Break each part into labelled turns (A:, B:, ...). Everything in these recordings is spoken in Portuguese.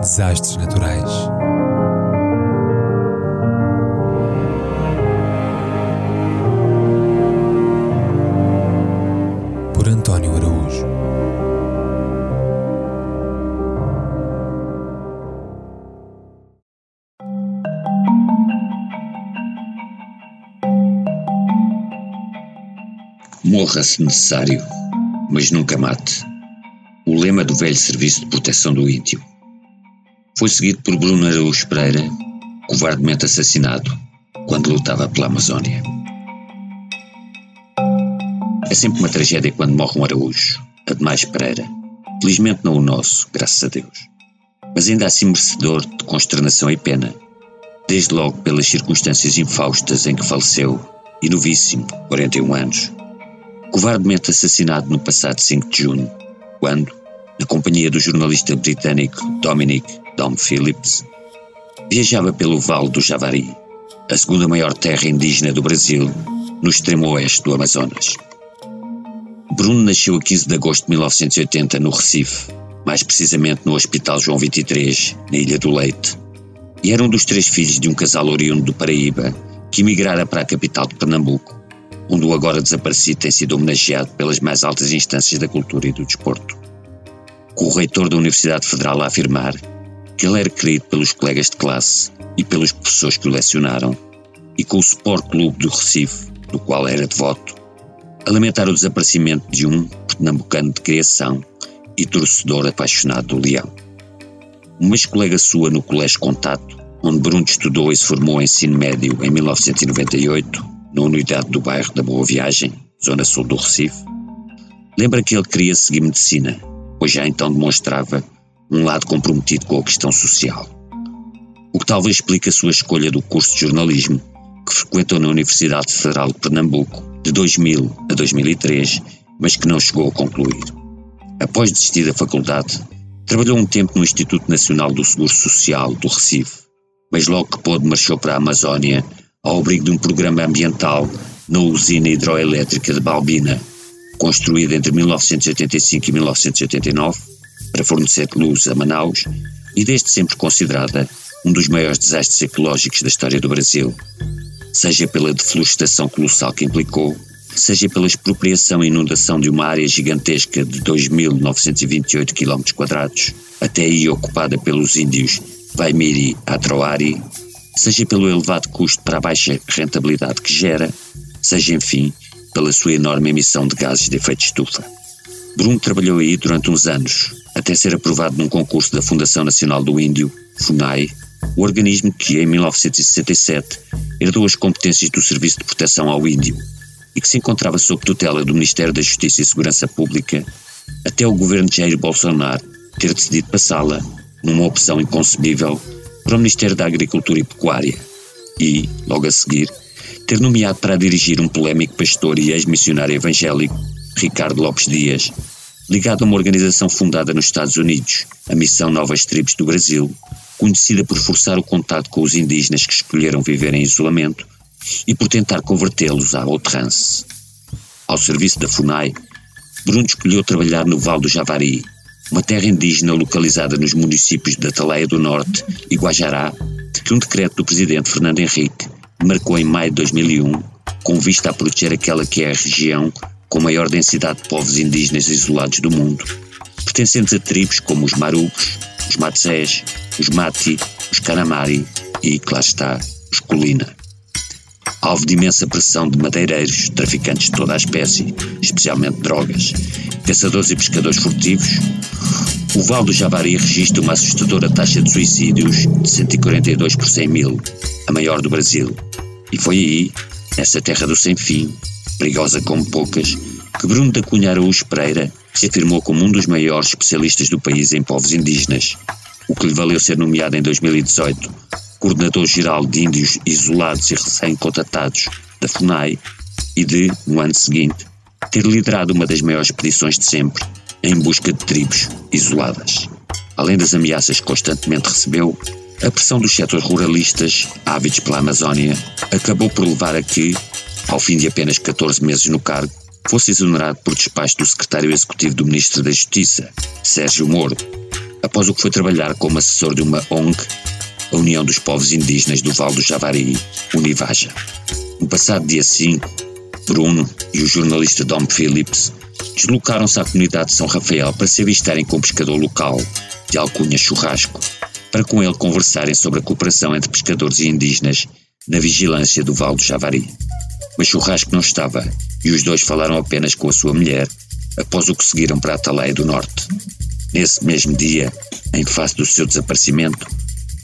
A: Desastres naturais. Por António Araújo.
B: Morra se necessário, mas nunca mate. O lema do velho Serviço de Proteção do Índio. Foi seguido por Bruno Araújo Pereira, covardemente assassinado quando lutava pela Amazónia. É sempre uma tragédia quando morre um Araújo, Ademais Pereira. Felizmente não o nosso, graças a Deus. Mas ainda assim merecedor de consternação e pena, desde logo pelas circunstâncias infaustas em que faleceu, e novíssimo, 41 anos, covardemente assassinado no passado 5 de junho, quando, na companhia do jornalista britânico Dominic Dom Phillips, viajava pelo Vale do Javari, a segunda maior terra indígena do Brasil, no extremo oeste do Amazonas. Bruno nasceu a 15 de agosto de 1980 no Recife, mais precisamente no Hospital João 23, na Ilha do Leite, e era um dos três filhos de um casal oriundo do Paraíba que emigrara para a capital de Pernambuco, onde o agora desaparecido tem sido homenageado pelas mais altas instâncias da cultura e do desporto. O reitor da Universidade Federal a afirmar que ele era querido pelos colegas de classe e pelos professores que o lecionaram, e com o Sport Clube do Recife, do qual era devoto, a lamentar o desaparecimento de um pernambucano de criação e torcedor apaixonado do Leão. Uma ex-colega sua no Colégio Contato, onde Bruno estudou e se formou em ensino médio em 1998, na unidade do bairro da Boa Viagem, zona sul do Recife, lembra que ele queria seguir medicina, pois já então demonstrava um lado comprometido com a questão social. O que talvez explique a sua escolha do curso de jornalismo, que frequentou na Universidade Federal de Pernambuco de 2000 a 2003, mas que não chegou a concluir. Após desistir da faculdade, trabalhou um tempo no Instituto Nacional do Seguro Social do Recife, mas logo que pôde marchou para a Amazónia ao abrigo de um programa ambiental na usina hidroelétrica de Balbina, construída entre 1985 e 1989 para fornecer luz a Manaus e desde sempre considerada um dos maiores desastres ecológicos da história do Brasil, seja pela deflorestação colossal que implicou, seja pela expropriação e inundação de uma área gigantesca de 2.928 km, até aí ocupada pelos índios Vaimiri Atroari, seja pelo elevado custo para a baixa rentabilidade que gera, seja, enfim, pela sua enorme emissão de gases de efeito estufa. Bruno trabalhou aí durante uns anos, até ser aprovado num concurso da Fundação Nacional do Índio, FUNAI, o organismo que, em 1967, herdou as competências do Serviço de Proteção ao Índio e que se encontrava sob tutela do Ministério da Justiça e Segurança Pública, até o governo de Jair Bolsonaro ter decidido passá-la, numa opção inconcebível, para o Ministério da Agricultura e Pecuária e, logo a seguir, ter nomeado para dirigir um polémico pastor e ex-missionário evangélico, Ricardo Lopes Dias, ligado a uma organização fundada nos Estados Unidos, a Missão Novas Tribos do Brasil, conhecida por forçar o contato com os indígenas que escolheram viver em isolamento e por tentar convertê-los à outrance. Ao serviço da FUNAI, Bruno escolheu trabalhar no Val do Javari, uma terra indígena localizada nos municípios de Atalaia do Norte e Guajará, que um decreto do presidente Fernando Henrique marcou em maio de 2001, com vista a proteger aquela que é a região com maior densidade de povos indígenas isolados do mundo, pertencentes a tribos como os Marubos, os Matzés, os Mati, os Canamari e, claro está, os Colina. Alvo de imensa pressão de madeireiros, traficantes de toda a espécie, especialmente drogas, caçadores e pescadores furtivos, o Val do Javari registra uma assustadora taxa de suicídios de 142 por 100 mil, a maior do Brasil. E foi aí, nessa terra do sem fim, perigosa como poucas, que Bruno da Cunha Araújo Pereira se afirmou como um dos maiores especialistas do país em povos indígenas o que lhe valeu ser nomeado em 2018 coordenador-geral de índios isolados e recém-contatados da FUNAI e de, no ano seguinte, ter liderado uma das maiores expedições de sempre em busca de tribos isoladas. Além das ameaças que constantemente recebeu, a pressão dos setores ruralistas, ávidos pela Amazónia, acabou por levar a que, ao fim de apenas 14 meses no cargo, fosse exonerado por despacho do secretário executivo do Ministro da Justiça, Sérgio Moro, após o que foi trabalhar como assessor de uma ONG, a União dos Povos Indígenas do Val do Javari, Univaja. No passado dia 5, Bruno e o jornalista Dom Phillips deslocaram-se à comunidade de São Rafael para se avistarem com o pescador local, de alcunha Churrasco, para com ele conversarem sobre a cooperação entre pescadores e indígenas na vigilância do Val do Javari. Mas Churrasco não estava e os dois falaram apenas com a sua mulher, após o que seguiram para a do Norte. Nesse mesmo dia, em face do seu desaparecimento,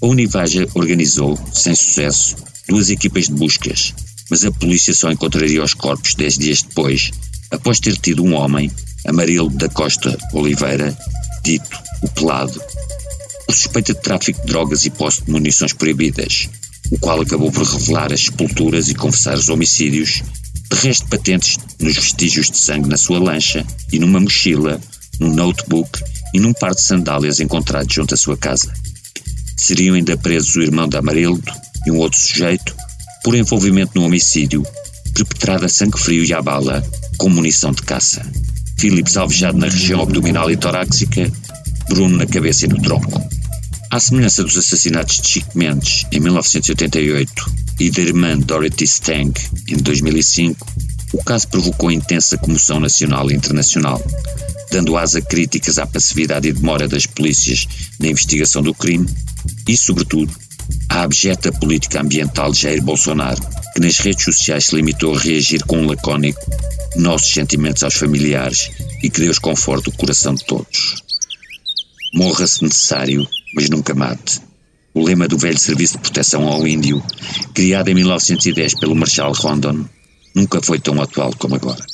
B: a Univaja organizou, sem sucesso, duas equipas de buscas, mas a polícia só encontraria os corpos dez dias depois, após ter tido um homem, Amarildo da Costa Oliveira, dito o Pelado, por suspeita de tráfico de drogas e posse de munições proibidas, o qual acabou por revelar as sepulturas e confessar os homicídios, de resto patentes nos vestígios de sangue na sua lancha e numa mochila, num notebook e num par de sandálias encontrados junto à sua casa. Seriam ainda presos o irmão de Amarildo e um outro sujeito por envolvimento no homicídio, perpetrado a sangue frio e à bala, com munição de caça. Philips alvejado na região abdominal e torácica, Bruno na cabeça e no tronco. À semelhança dos assassinatos de Chico Mendes em 1988 e da irmã Dorothy Stang em 2005, o caso provocou intensa comoção nacional e internacional, dando asa críticas à passividade e demora das polícias na investigação do crime e, sobretudo, à abjeta política ambiental de Jair Bolsonaro, que nas redes sociais se limitou a reagir com um lacónico nossos sentimentos aos familiares e que Deus conforte o coração de todos. Morra se necessário, mas nunca mate. O lema do velho Serviço de Proteção ao Índio, criado em 1910 pelo Marshal Rondon, nunca foi tão atual como agora.